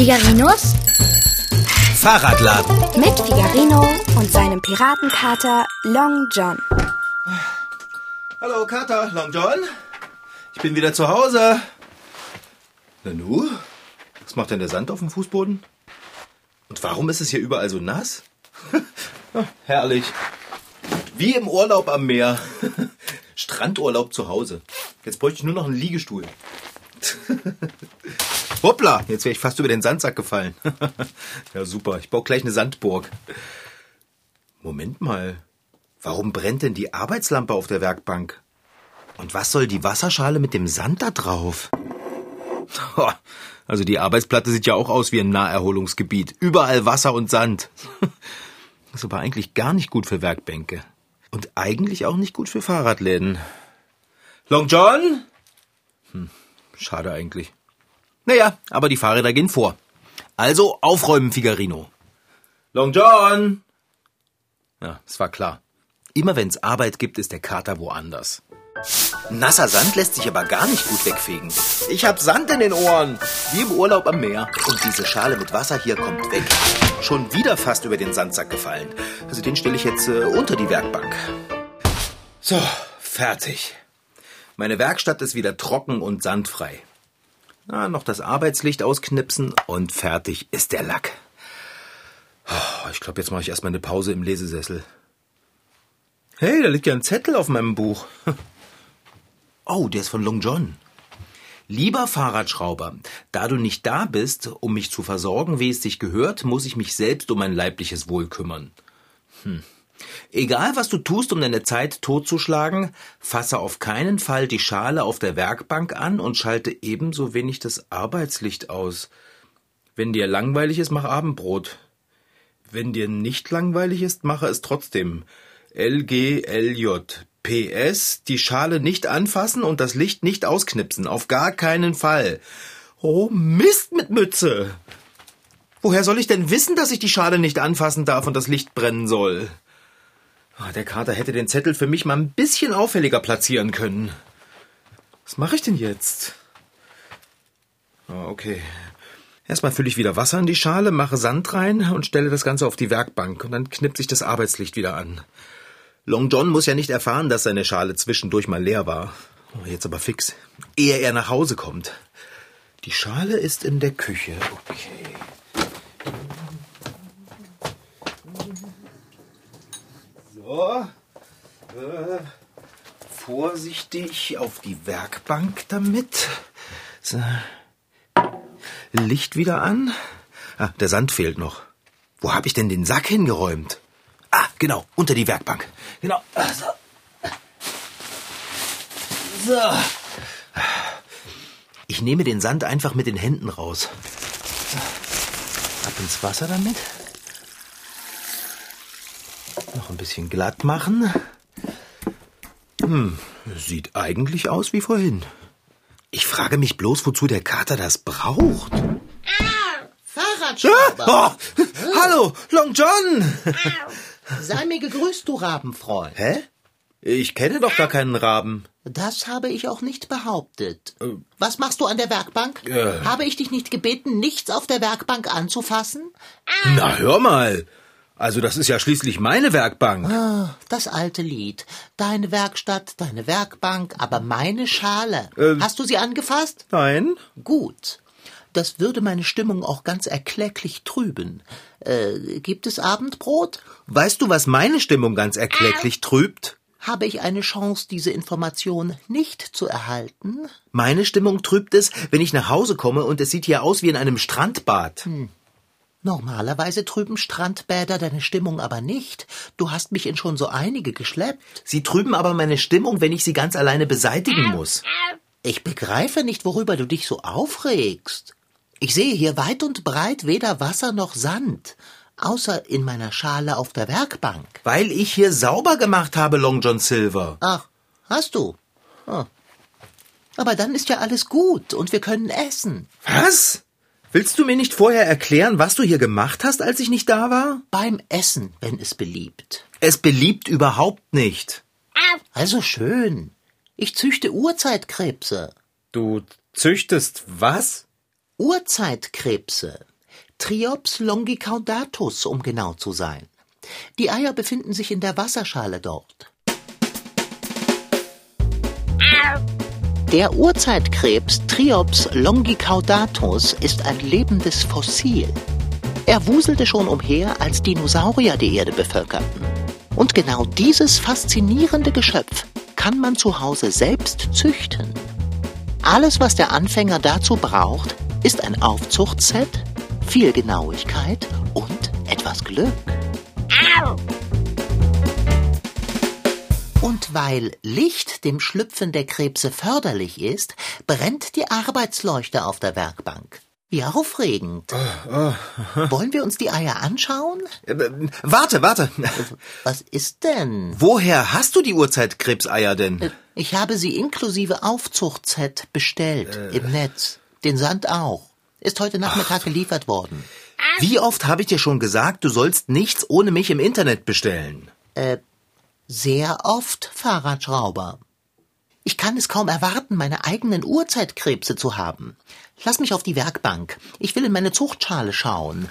Figarinos Fahrradladen. mit Figarino und seinem Piratenkater Long John. Hallo, Kater, Long John. Ich bin wieder zu Hause. Nanu, was macht denn der Sand auf dem Fußboden? Und warum ist es hier überall so nass? Herrlich. Wie im Urlaub am Meer. Strandurlaub zu Hause. Jetzt bräuchte ich nur noch einen Liegestuhl. Hoppla, jetzt wäre ich fast über den Sandsack gefallen. ja, super. Ich baue gleich eine Sandburg. Moment mal. Warum brennt denn die Arbeitslampe auf der Werkbank? Und was soll die Wasserschale mit dem Sand da drauf? Also die Arbeitsplatte sieht ja auch aus wie ein Naherholungsgebiet. Überall Wasser und Sand. Ist aber eigentlich gar nicht gut für Werkbänke. Und eigentlich auch nicht gut für Fahrradläden. Long John? Hm, schade eigentlich. Naja, aber die Fahrräder gehen vor. Also aufräumen, Figarino. Long John! Ja, es war klar. Immer wenn's Arbeit gibt, ist der Kater woanders. Nasser Sand lässt sich aber gar nicht gut wegfegen. Ich hab Sand in den Ohren, wie im Urlaub am Meer. Und diese Schale mit Wasser hier kommt weg. Schon wieder fast über den Sandsack gefallen. Also den stelle ich jetzt äh, unter die Werkbank. So, fertig. Meine Werkstatt ist wieder trocken und sandfrei. Na, noch das Arbeitslicht ausknipsen und fertig ist der Lack. Oh, Ich glaube, jetzt mache ich erstmal eine Pause im Lesesessel. Hey, da liegt ja ein Zettel auf meinem Buch. Oh, der ist von Long John. Lieber Fahrradschrauber, da du nicht da bist, um mich zu versorgen, wie es sich gehört, muss ich mich selbst um mein leibliches Wohl kümmern. Hm. Egal, was du tust, um deine Zeit totzuschlagen, fasse auf keinen Fall die Schale auf der Werkbank an und schalte ebenso wenig das Arbeitslicht aus. Wenn dir langweilig ist, mach Abendbrot. Wenn dir nicht langweilig ist, mache es trotzdem. LGLJ. PS, die Schale nicht anfassen und das Licht nicht ausknipsen. Auf gar keinen Fall. Oh, Mist mit Mütze. Woher soll ich denn wissen, dass ich die Schale nicht anfassen darf und das Licht brennen soll? Ah, Der Kater hätte den Zettel für mich mal ein bisschen auffälliger platzieren können. Was mache ich denn jetzt? Ah, okay. Erstmal fülle ich wieder Wasser in die Schale, mache Sand rein und stelle das Ganze auf die Werkbank und dann knippt sich das Arbeitslicht wieder an. Long John muss ja nicht erfahren, dass seine Schale zwischendurch mal leer war. Oh, jetzt aber fix, ehe er nach Hause kommt. Die Schale ist in der Küche. Okay. So. Äh, vorsichtig auf die Werkbank damit. So. Licht wieder an. Ah, der Sand fehlt noch. Wo habe ich denn den Sack hingeräumt? Ah, genau, unter die Werkbank. Genau. Ah, So. so. Ich nehme den Sand einfach mit den Händen raus. Ab ins Wasser damit. Noch ein bisschen glatt machen. Hm, sieht eigentlich aus wie vorhin. Ich frage mich bloß, wozu der Kater das braucht. Fahrradschrauber. Oh, hallo, Long John. Sei mir gegrüßt, du Rabenfreund. Hä? Ich kenne doch gar keinen Raben. Das habe ich auch nicht behauptet. Was machst du an der Werkbank? Äh. Habe ich dich nicht gebeten, nichts auf der Werkbank anzufassen? Na, hör mal. Also, das ist ja schließlich meine Werkbank. Ah, Das alte Lied. Deine Werkstatt, deine Werkbank, aber meine Schale. Ähm. Hast du sie angefasst? Nein? Gut. Das würde meine Stimmung auch ganz erklecklich trüben. Äh, gibt es Abendbrot? Weißt du, was meine Stimmung ganz erklecklich trübt? Habe ich eine Chance, diese Information nicht zu erhalten? Meine Stimmung trübt es, wenn ich nach Hause komme und es sieht hier aus wie in einem Strandbad. Normalerweise trüben Strandbäder deine Stimmung aber nicht. Du hast mich in schon so einige geschleppt. Sie trüben aber meine Stimmung, wenn ich sie ganz alleine beseitigen muss. Ich begreife nicht, worüber du dich so aufregst. Ich sehe hier weit und breit weder Wasser noch Sand, außer in meiner Schale auf der Werkbank. Weil ich hier sauber gemacht habe, Long John Silver. Ach, hast du? Ah. Aber dann ist ja alles gut und wir können essen. Was? Willst du mir nicht vorher erklären, was du hier gemacht hast, als ich nicht da war? Beim Essen, wenn es beliebt. Es beliebt überhaupt nicht. Also schön. Ich züchte Urzeitkrebse. Du züchtest was? Urzeitkrebse. Triops longicaudatus, um genau zu sein. Die Eier befinden sich in der Wasserschale dort. Der Urzeitkrebs Triops longicaudatus ist ein lebendes Fossil. Er wuselte schon umher, als Dinosaurier die Erde bevölkerten. Und genau dieses faszinierende Geschöpf kann man zu Hause selbst züchten. Alles, was der Anfänger dazu braucht, ist ein Aufzuchtset, viel Genauigkeit und etwas Glück. Und weil Licht dem Schlüpfen der Krebse förderlich ist, brennt die Arbeitsleuchte auf der Werkbank. Wie aufregend. Wollen wir uns die Eier anschauen? Äh, warte, warte. Was ist denn? Woher hast du die Urzeitkrebseier denn? Ich habe sie inklusive Aufzuchtset bestellt im Netz. Den Sand auch. Ist heute Nachmittag geliefert worden. Wie oft habe ich dir schon gesagt, du sollst nichts ohne mich im Internet bestellen? Sehr oft, Fahrradschrauber. Ich kann es kaum erwarten, meine eigenen Urzeitkrebse zu haben. Lass mich auf die Werkbank. Ich will in meine Zuchtschale schauen.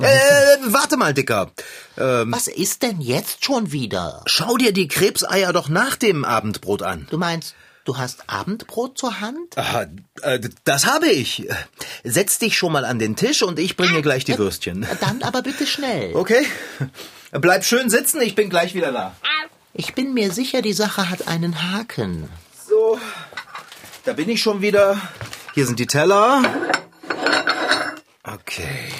Äh, warte mal, Dicker. Was ist denn jetzt schon wieder? Schau dir die Krebseier doch nach dem Abendbrot an. Du meinst, du hast Abendbrot zur Hand? Aha, äh, das habe ich. Setz dich schon mal an den Tisch und ich bringe gleich die Würstchen. Dann aber bitte schnell. Okay? Bleib schön sitzen, ich bin gleich wieder da. Ich bin mir sicher, die Sache hat einen Haken. So, da bin ich schon wieder. Hier sind die Teller. Okay.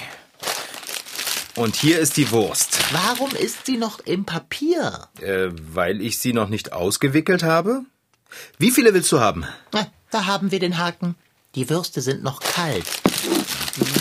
Und hier ist die Wurst. Warum ist sie noch im Papier? Äh, weil ich sie noch nicht ausgewickelt habe? Wie viele willst du haben? Na, da haben wir den Haken. Die Würste sind noch kalt.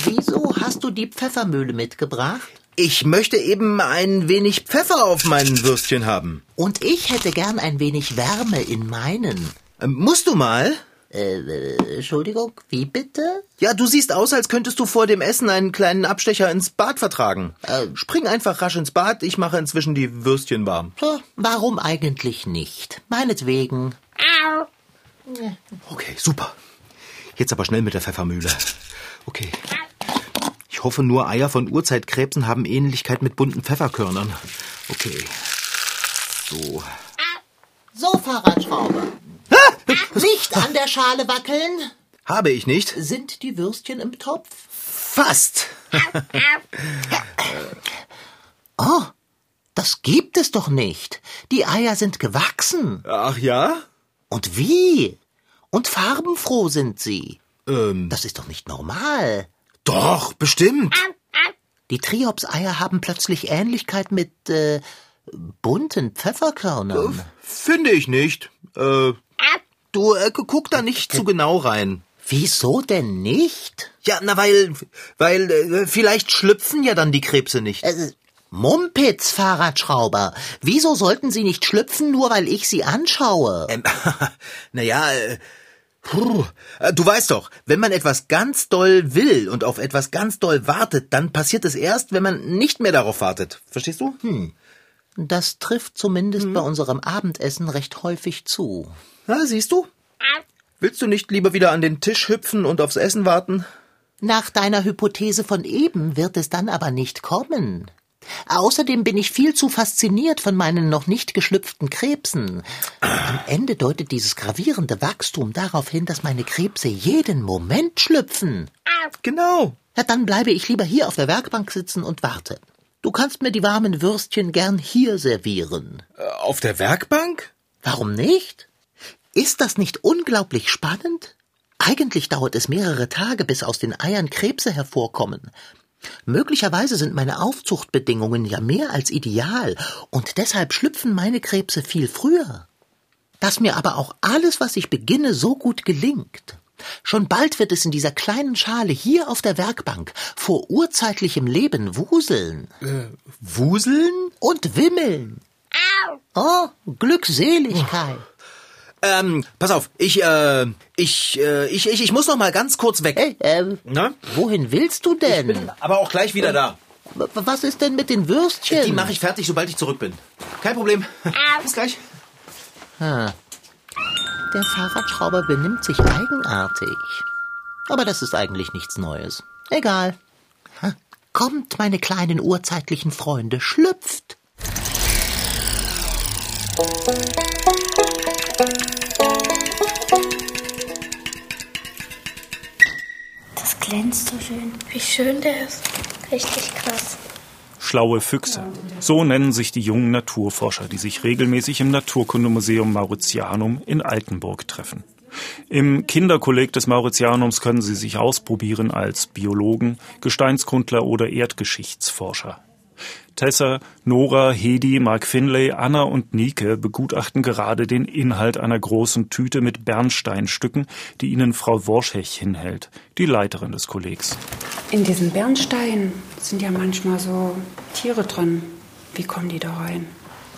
Wieso hast du die Pfeffermühle mitgebracht? Ich möchte eben ein wenig Pfeffer auf meinen Würstchen haben. Und ich hätte gern ein wenig Wärme in meinen. Ähm, musst du mal? Äh, Entschuldigung, wie bitte? Ja, du siehst aus, als könntest du vor dem Essen einen kleinen Abstecher ins Bad vertragen. Spring einfach rasch ins Bad, ich mache inzwischen die Würstchen warm. Warum eigentlich nicht? Meinetwegen. Okay, super. Jetzt aber schnell mit der Pfeffermühle. Okay. Ich hoffe nur, Eier von Urzeitkrebsen haben Ähnlichkeit mit bunten Pfefferkörnern. Okay. So. So, Fahrradschrauber. Nicht an der Schale wackeln. Habe ich nicht? Sind die Würstchen im Topf? Fast. Oh, das gibt es doch nicht. Die Eier sind gewachsen. Ach ja? Und wie? Und farbenfroh sind sie. Ähm, Das ist doch nicht normal. Doch, bestimmt. Die Triops-Eier haben plötzlich Ähnlichkeit mit äh, bunten Pfefferkörnern. Finde ich nicht. Äh, du äh, guck da nicht zu genau rein. Wieso denn nicht? Ja, na weil, weil äh, vielleicht schlüpfen ja dann die Krebse nicht. Äh, Mumpitz, Fahrradschrauber. Wieso sollten sie nicht schlüpfen, nur weil ich sie anschaue? Ähm, naja, äh, puh, äh, du weißt doch, wenn man etwas ganz doll will und auf etwas ganz doll wartet, dann passiert es erst, wenn man nicht mehr darauf wartet. Verstehst du? Das trifft zumindest bei unserem Abendessen recht häufig zu. Na, siehst du? Willst du nicht lieber wieder an den Tisch hüpfen und aufs Essen warten? Nach deiner Hypothese von eben wird es dann aber nicht kommen. Außerdem bin ich viel zu fasziniert von meinen noch nicht geschlüpften Krebsen. Am Ende deutet dieses gravierende Wachstum darauf hin, dass meine Krebse jeden Moment schlüpfen. Genau. Ja, dann bleibe ich lieber hier auf der Werkbank sitzen und warte. Du kannst mir die warmen Würstchen gern hier servieren. Äh, Auf der Werkbank? Warum nicht? Ist das nicht unglaublich spannend? Eigentlich dauert es mehrere Tage, bis aus den Eiern Krebse hervorkommen. Möglicherweise sind meine Aufzuchtbedingungen ja mehr als ideal und deshalb schlüpfen meine Krebse viel früher. Dass mir aber auch alles, was ich beginne, so gut gelingt. Schon bald wird es in dieser kleinen Schale hier auf der Werkbank vor urzeitlichem Leben wuseln Wuseln? und wimmeln. Oh, Glückseligkeit. Ähm, pass auf, ich, äh, ich, äh, ich, ich, ich muss noch mal ganz kurz weg. Hey, ähm, Na? wohin willst du denn? Aber auch gleich wieder da. W- Was ist denn mit den Würstchen? Die mache ich fertig, sobald ich zurück bin. Kein Problem. Bis gleich. Der Fahrradschrauber benimmt sich eigenartig. Aber das ist eigentlich nichts Neues. Egal. Kommt, meine kleinen urzeitlichen Freunde, schlüpft. Das glänzt so schön. Wie schön der ist. Richtig krass. Schlaue Füchse. So nennen sich die jungen Naturforscher, die sich regelmäßig im Naturkundemuseum Mauritianum in Altenburg treffen. Im Kinderkolleg des Mauritianums können sie sich ausprobieren als Biologen, Gesteinskundler oder Erdgeschichtsforscher. Tessa, Nora, Hedi, Mark Finlay, Anna und Nike begutachten gerade den Inhalt einer großen Tüte mit Bernsteinstücken, die ihnen Frau Worschech hinhält, die Leiterin des Kollegs. In diesen Bernsteinen sind ja manchmal so Tiere drin. Wie kommen die da rein?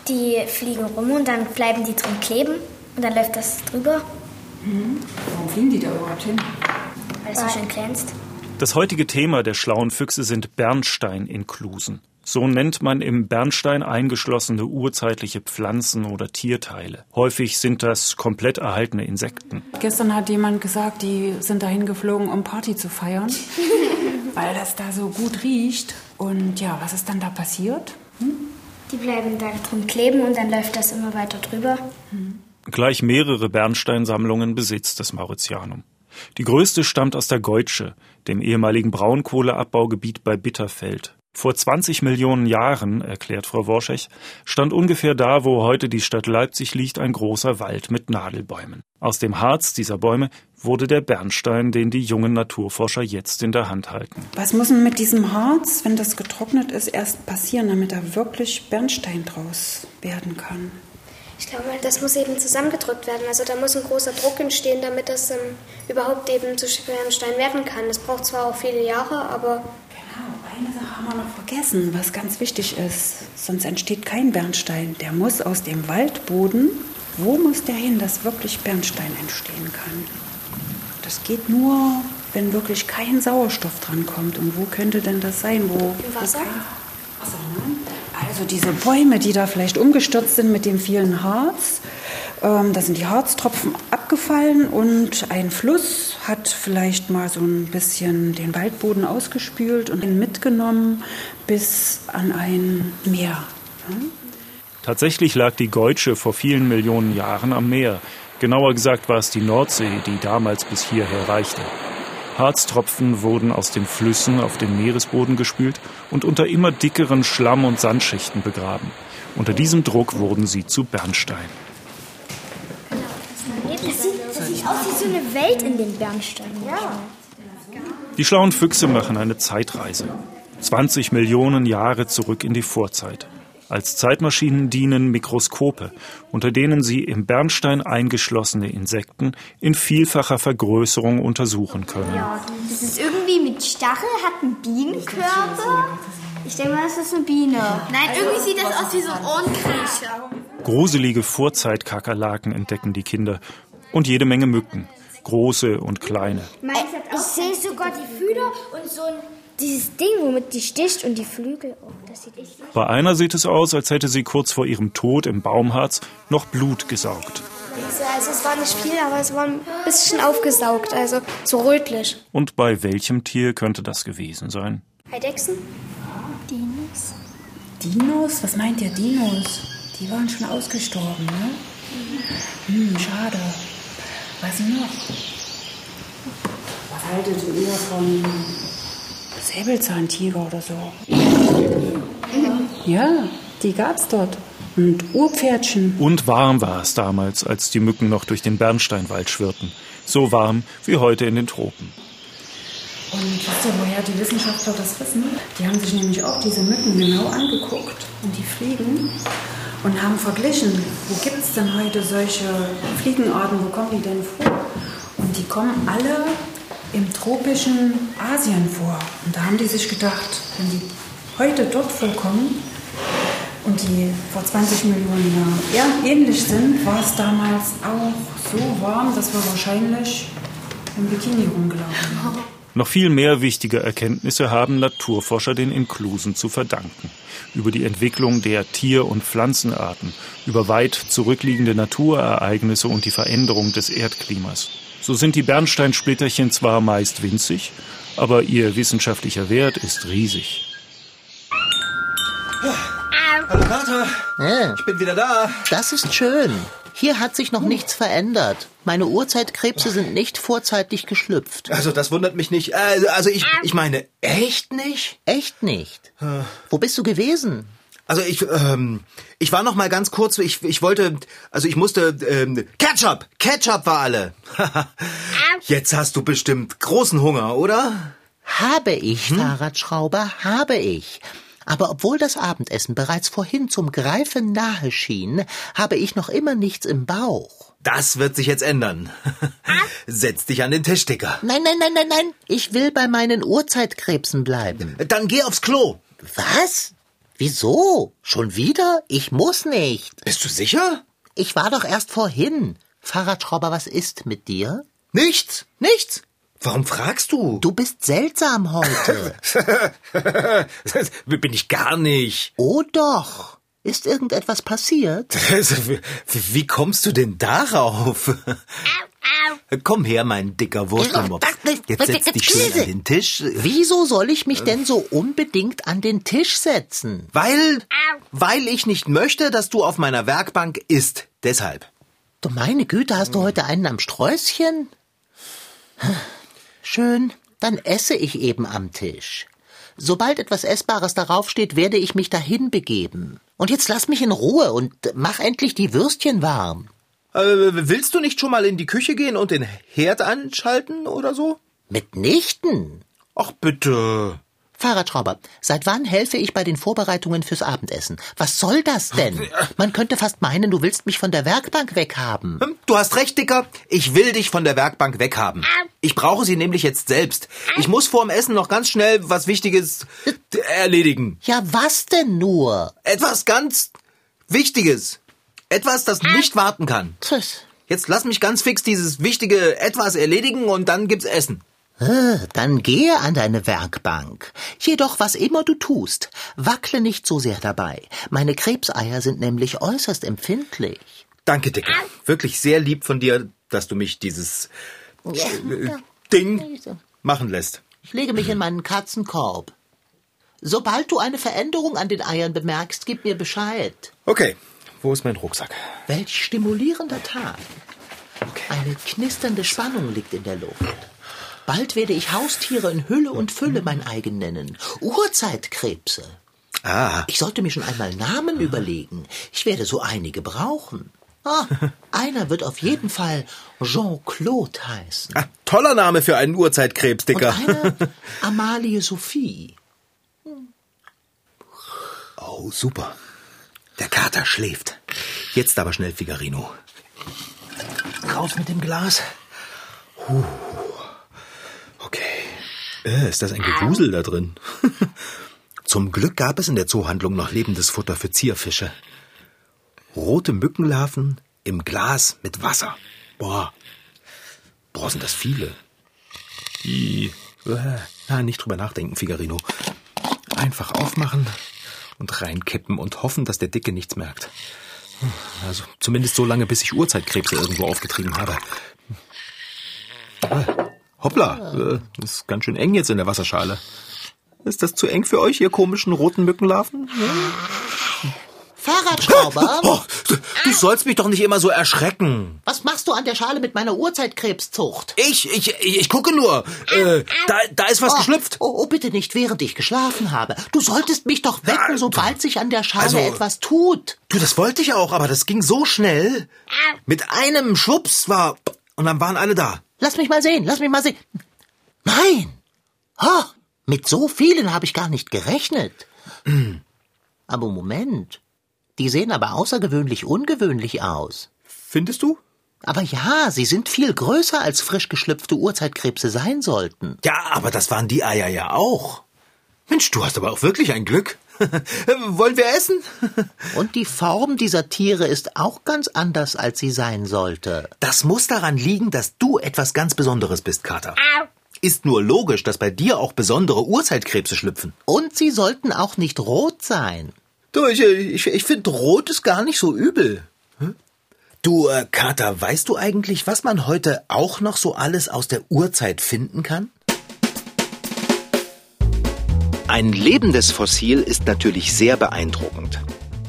Die fliegen rum und dann bleiben die drin kleben und dann läuft das drüber, Warum fliegen die da überhaupt hin? weil es so schön glänzt. Das heutige Thema der schlauen Füchse sind Bernsteininklusen. So nennt man im Bernstein eingeschlossene urzeitliche Pflanzen oder Tierteile. Häufig sind das komplett erhaltene Insekten. Gestern hat jemand gesagt, die sind dahin geflogen, um Party zu feiern, weil das da so gut riecht. Und ja, was ist dann da passiert? Die bleiben da drin kleben und dann läuft das immer weiter drüber. Gleich mehrere Bernsteinsammlungen besitzt das Mauritianum. Die größte stammt aus der Geutsche, dem ehemaligen Braunkohleabbaugebiet bei Bitterfeld. Vor 20 Millionen Jahren, erklärt Frau Worschech, stand ungefähr da, wo heute die Stadt Leipzig liegt, ein großer Wald mit Nadelbäumen. Aus dem Harz dieser Bäume wurde der Bernstein, den die jungen Naturforscher jetzt in der Hand halten. Was muss denn mit diesem Harz, wenn das getrocknet ist, erst passieren, damit da wirklich Bernstein draus werden kann? Ich glaube, das muss eben zusammengedrückt werden. Also da muss ein großer Druck entstehen, damit das ähm, überhaupt eben zu Bernstein werden kann. Das braucht zwar auch viele Jahre, aber haben wir noch vergessen, was ganz wichtig ist. Sonst entsteht kein Bernstein. Der muss aus dem Waldboden, wo muss der hin, dass wirklich Bernstein entstehen kann? Das geht nur, wenn wirklich kein Sauerstoff dran kommt. Und wo könnte denn das sein? Wo, Im Wasser? Wo Wasser, ne? Also diese Bäume, die da vielleicht umgestürzt sind mit dem vielen Harz, ähm, da sind die Harztropfen abgefallen und ein Fluss hat vielleicht mal so ein bisschen den Waldboden ausgespült und ihn mitgenommen bis an ein Meer. ne? Tatsächlich lag die Geutsche vor vielen Millionen Jahren am Meer. Genauer gesagt war es die Nordsee, die damals bis hierher reichte. Harztropfen wurden aus den Flüssen auf den Meeresboden gespült und unter immer dickeren Schlamm- und Sandschichten begraben. Unter diesem Druck wurden sie zu Bernstein. Das sieht, aus wie so eine Welt in den Bernsteinen. Ja. Die schlauen Füchse machen eine Zeitreise. 20 Millionen Jahre zurück in die Vorzeit. Als Zeitmaschinen dienen Mikroskope, unter denen sie im Bernstein eingeschlossene Insekten in vielfacher Vergrößerung untersuchen können. Das ist irgendwie mit Stachel, hat einen Bienenkörper. Ich denke mal, das ist eine Biene. Nein, irgendwie sieht das aus wie so ein Ohrenkriecher. Gruselige Vorzeitkackerlaken entdecken die Kinder und jede Menge Mücken, große und kleine. Ich sehe sogar die Fühler und so ein, dieses Ding, womit die sticht und die Flügel. Oh, das sieht echt Bei einer sieht es aus, als hätte sie kurz vor ihrem Tod im Baumharz noch Blut gesaugt. also es war nicht viel, aber es war ein bisschen aufgesaugt, also so rötlich. Und bei welchem Tier könnte das gewesen sein? Eidechsen? Dinos? Was meint ihr Dinos? Die waren schon ausgestorben, ne? Hm, schade. Was noch? Was haltet ihr von Säbelzahntiger oder so? Ja, die gab's dort. Und Urpferdchen. Und warm war es damals, als die Mücken noch durch den Bernsteinwald schwirrten. So warm wie heute in den Tropen. Und wisst ihr, woher die Wissenschaftler das wissen? Die haben sich nämlich auch diese Mücken genau angeguckt und die Fliegen und haben verglichen, wo gibt es denn heute solche Fliegenarten, wo kommen die denn vor? Und die kommen alle im tropischen Asien vor. Und da haben die sich gedacht, wenn die heute dort vorkommen und die vor 20 Millionen Jahren ähnlich sind, war es damals auch so warm, dass wir wahrscheinlich im Bikini rumgelaufen haben. Noch viel mehr wichtige Erkenntnisse haben Naturforscher den Inklusen zu verdanken. Über die Entwicklung der Tier- und Pflanzenarten, über weit zurückliegende Naturereignisse und die Veränderung des Erdklimas. So sind die Bernsteinsplitterchen zwar meist winzig, aber ihr wissenschaftlicher Wert ist riesig. Hallo Kater, Ja, ich bin wieder da. das ist schön. Hier hat sich noch nichts verändert. Meine Urzeitkrebse sind nicht vorzeitig geschlüpft. Also das wundert mich nicht. Äh, Also ich, ich meine, echt nicht? Echt nicht. Wo bist du gewesen? Also ich, ähm, ich war noch mal ganz kurz, ich, ich wollte, also ich musste, ähm, Ketchup! Ketchup war alle. Jetzt hast du bestimmt großen Hunger, oder? Habe ich, Fahrradschrauber, habe ich. Aber obwohl das Abendessen bereits vorhin zum Greifen nahe schien, habe ich noch immer nichts im Bauch. Das wird sich jetzt ändern. Setz dich an den Tisch, Dicker. Nein, nein, nein, nein, nein. Ich will bei meinen Urzeitkrebsen bleiben. Dann geh aufs Klo. Was? Wieso? Schon wieder? Ich muss nicht. Bist du sicher? Ich war doch erst vorhin. Fahrradschrauber, was ist mit dir? Nichts, nichts. Warum fragst du? Du bist seltsam heute. Bin ich gar nicht. oh doch. Ist irgendetwas passiert? Wie, wie kommst du denn darauf? Komm her, mein dicker Wurstelmops. Jetzt setz dich schön an den Tisch. Wieso soll ich mich denn so unbedingt an den Tisch setzen? Weil, weil ich nicht möchte, dass du auf meiner Werkbank isst. Deshalb. Du meine Güte, hast du heute einen am Sträußchen? Schön, dann esse ich eben am Tisch. Sobald etwas Essbares darauf steht, werde ich mich dahin begeben. Und jetzt lass mich in Ruhe und mach endlich die Würstchen warm. Äh, willst du nicht schon mal in die Küche gehen und den Herd anschalten oder so? Mitnichten. Ach bitte. Fahrradschrauber, seit wann helfe ich bei den Vorbereitungen fürs Abendessen? Was soll das denn? Man könnte fast meinen, du willst mich von der Werkbank weghaben. Hm, Du hast recht, Dicker. Ich will dich von der Werkbank weghaben. Ich brauche sie nämlich jetzt selbst. Ich muss vorm Essen noch ganz schnell was Wichtiges erledigen. Ja, was denn nur? Etwas ganz Wichtiges. Etwas, das nicht warten kann. Tschüss. Jetzt lass mich ganz fix dieses wichtige Etwas erledigen und dann gibt's Essen. Äh, Dann gehe an deine Werkbank. Jedoch, was immer du tust, wackle nicht so sehr dabei. Meine Krebseier sind nämlich äußerst empfindlich. Danke, Dicker. Wirklich sehr lieb von dir, dass du mich dieses äh, Ding machen lässt. Ich lege mich in meinen Katzenkorb. Sobald du eine Veränderung an den Eiern bemerkst, gib mir Bescheid. Okay, wo ist mein Rucksack? Welch stimulierender Tag. Eine knisternde Spannung liegt in der Luft. Bald werde ich Haustiere in Hülle und Fülle mein eigen nennen. Urzeitkrebse. Ah, Ich sollte mir schon einmal Namen überlegen. Ich werde so einige brauchen. Ah, einer wird auf jeden Fall Jean-Claude heißen. ah, toller Name für einen Urzeitkrebs, Und Dicker. einer Amalie Sophie. Oh, super. Der Kater schläft. Jetzt aber schnell, Figarino. Raus mit dem Glas. Huh. Äh, ist das ein Gewusel da drin? Zum Glück gab es in der Zoohandlung noch lebendes Futter für Zierfische. Rote Mückenlarven im Glas mit Wasser. Boah. Boah, sind das viele. Die. Äh, na, nicht drüber nachdenken, Figarino. Einfach aufmachen und reinkippen und hoffen, dass der Dicke nichts merkt. Also zumindest so lange, bis ich Urzeitkrebse irgendwo aufgetrieben habe. Ah, hoppla, äh, das ist ganz schön eng jetzt in der Wasserschale. Ist das zu eng für euch, ihr komischen roten Mückenlarven? Fahrradschrauber? Oh, du, sollst mich doch nicht immer so erschrecken. Was machst du an der Schale mit meiner Urzeitkrebszucht? Ich, ich, ich gucke nur. Äh, da, da ist was Oh, geschlüpft. Oh, oh, bitte nicht, während ich geschlafen habe. Du solltest mich doch wecken, Ja, sobald sich an der Schale also- etwas tut. Du, das wollte ich auch, aber das ging so schnell. Mit einem Schwups war... Und dann waren alle da. Lass mich mal sehen, lass mich mal sehen. Nein. Oh, mit so vielen habe ich gar nicht gerechnet. Aber Moment. Die sehen aber außergewöhnlich ungewöhnlich aus. Findest du? Aber ja, sie sind viel größer als frisch geschlüpfte Urzeitkrebse sein sollten. Ja, aber das waren die Eier ja auch. Mensch, du hast aber auch wirklich ein Glück. Wollen wir essen? Und die Form dieser Tiere ist auch ganz anders, als sie sein sollte. Das muss daran liegen, dass du etwas ganz Besonderes bist, Kater. Ist nur logisch, dass bei dir auch besondere Urzeitkrebse schlüpfen. Und sie sollten auch nicht rot sein. Du, ich, ich, ich finde Rot ist gar nicht so übel. Hm? Du, äh, Kater, weißt du eigentlich, was man heute auch noch so alles aus der Urzeit finden kann? Ein lebendes Fossil ist natürlich sehr beeindruckend.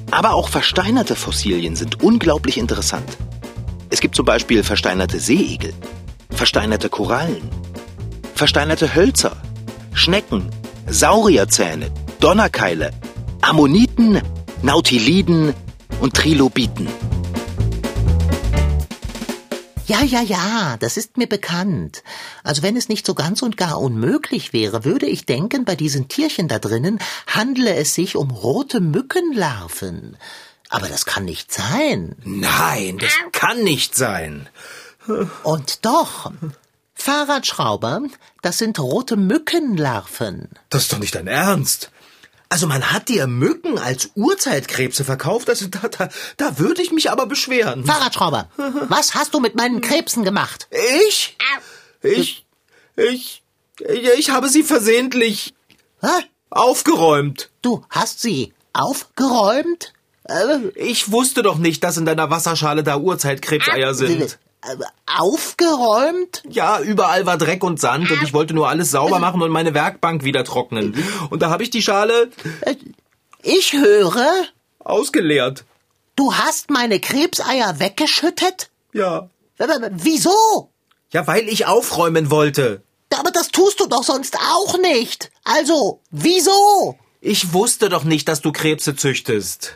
Aber auch versteinerte Fossilien sind unglaublich interessant. Es gibt zum Beispiel versteinerte Seeigel, versteinerte Korallen, versteinerte Hölzer, Schnecken, Saurierzähne, Donnerkeile, Ammoniten, Nautiliden und Trilobiten. Ja, ja, ja, das ist mir bekannt. Also wenn es nicht so ganz und gar unmöglich wäre, würde ich denken, bei diesen Tierchen da drinnen handle es sich um rote Mückenlarven. Aber das kann nicht sein. Nein, das kann nicht sein. Und doch. Fahrradschrauber, das sind rote Mückenlarven. Das ist doch nicht dein Ernst. Also man hat dir Mücken als Urzeitkrebse verkauft, also da, da, da würde ich mich aber beschweren. Fahrradschrauber, was hast du mit meinen Krebsen gemacht? Ich? Ich, ich, ich habe sie versehentlich Hä? aufgeräumt. Du hast sie aufgeräumt? Äh, Ich wusste doch nicht, dass in deiner Wasserschale da Urzeitkrebseier sind. Äh, aufgeräumt? Ja, überall war Dreck und Sand und ich wollte nur alles sauber machen und meine Werkbank wieder trocknen. Und da habe ich die Schale Ich höre, ausgeleert. du hast meine Krebseier weggeschüttet? Ja. Wieso? Ja, weil ich aufräumen wollte. Aber das tust du doch sonst auch nicht. Also, wieso? Ich wusste doch nicht, dass du Krebse züchtest.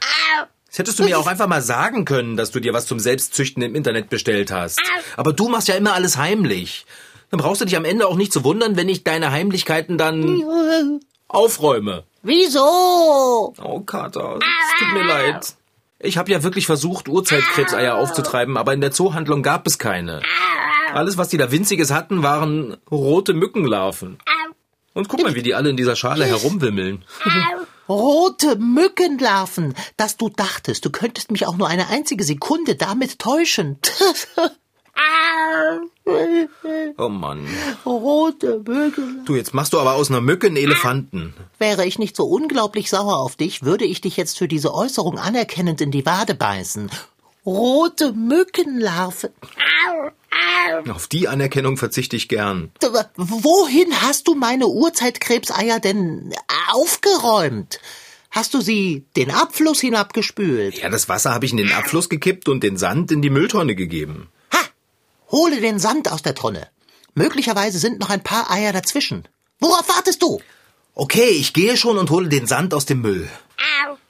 Das hättest du mir auch einfach mal sagen können, dass du dir was zum Selbstzüchten im Internet bestellt hast. Aber du machst ja immer alles heimlich. Dann brauchst du dich am Ende auch nicht zu wundern, wenn ich deine Heimlichkeiten dann aufräume. Wieso? Oh, Kater, es tut mir leid. Ich habe ja wirklich versucht, Urzeitkrebseier aufzutreiben, aber in der Zoohandlung gab es keine. Alles, was die da winziges hatten, waren rote Mückenlarven. Und guck mal, wie die alle in dieser Schale herumwimmeln. Rote Mückenlarven, dass du dachtest, du könntest mich auch nur eine einzige Sekunde damit täuschen. Oh Mann. Rote Mückenlarven. Du, jetzt machst du aber aus einer Mücke einen Elefanten. Wäre ich nicht so unglaublich sauer auf dich, würde ich dich jetzt für diese Äußerung anerkennend in die Wade beißen. Rote Mückenlarve. Auf die Anerkennung verzichte ich gern. Wohin hast du meine Urzeitkrebseier denn aufgeräumt? Hast du sie den Abfluss hinabgespült? Ja, das Wasser habe ich in den Abfluss gekippt und den Sand in die Mülltonne gegeben. Ha! Hole den Sand aus der Tonne. Möglicherweise sind noch ein paar Eier dazwischen. Worauf wartest du? Okay, ich gehe schon und hole den Sand aus dem Müll.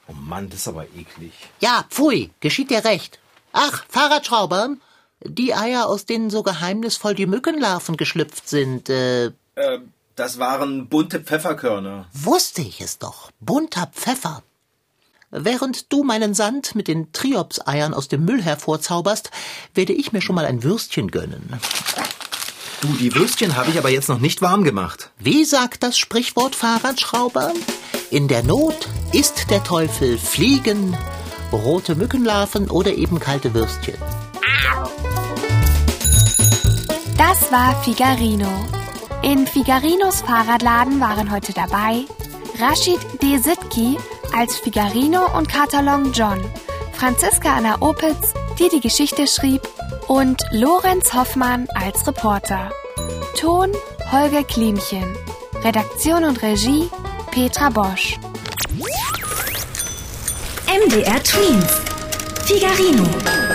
Oh Mann, das ist aber eklig. Ja, pfui, geschieht dir recht. Ach, Fahrradschrauber, die Eier, aus denen so geheimnisvoll die Mückenlarven geschlüpft sind, äh, Äh, das waren bunte Pfefferkörner. wusste ich es doch. Bunter Pfeffer. Während du meinen Sand mit den Triopseiern aus dem Müll hervorzauberst, werde ich mir schon mal ein Würstchen gönnen. Du, die Würstchen habe ich aber jetzt noch nicht warm gemacht. Wie sagt das Sprichwort Fahrradschrauber? In der Not isst der Teufel Fliegen, rote Mückenlarven oder eben kalte Würstchen. Das war Figarino. In Figarinos Fahrradladen waren heute dabei Rashid Desitki als Figarino und Katalon John, Franziska Anna Opitz, die die Geschichte schrieb, und Lorenz Hoffmann als Reporter. Ton Holger Klimchen. Redaktion und Regie Petra Bosch. MDR Twins. Figarino.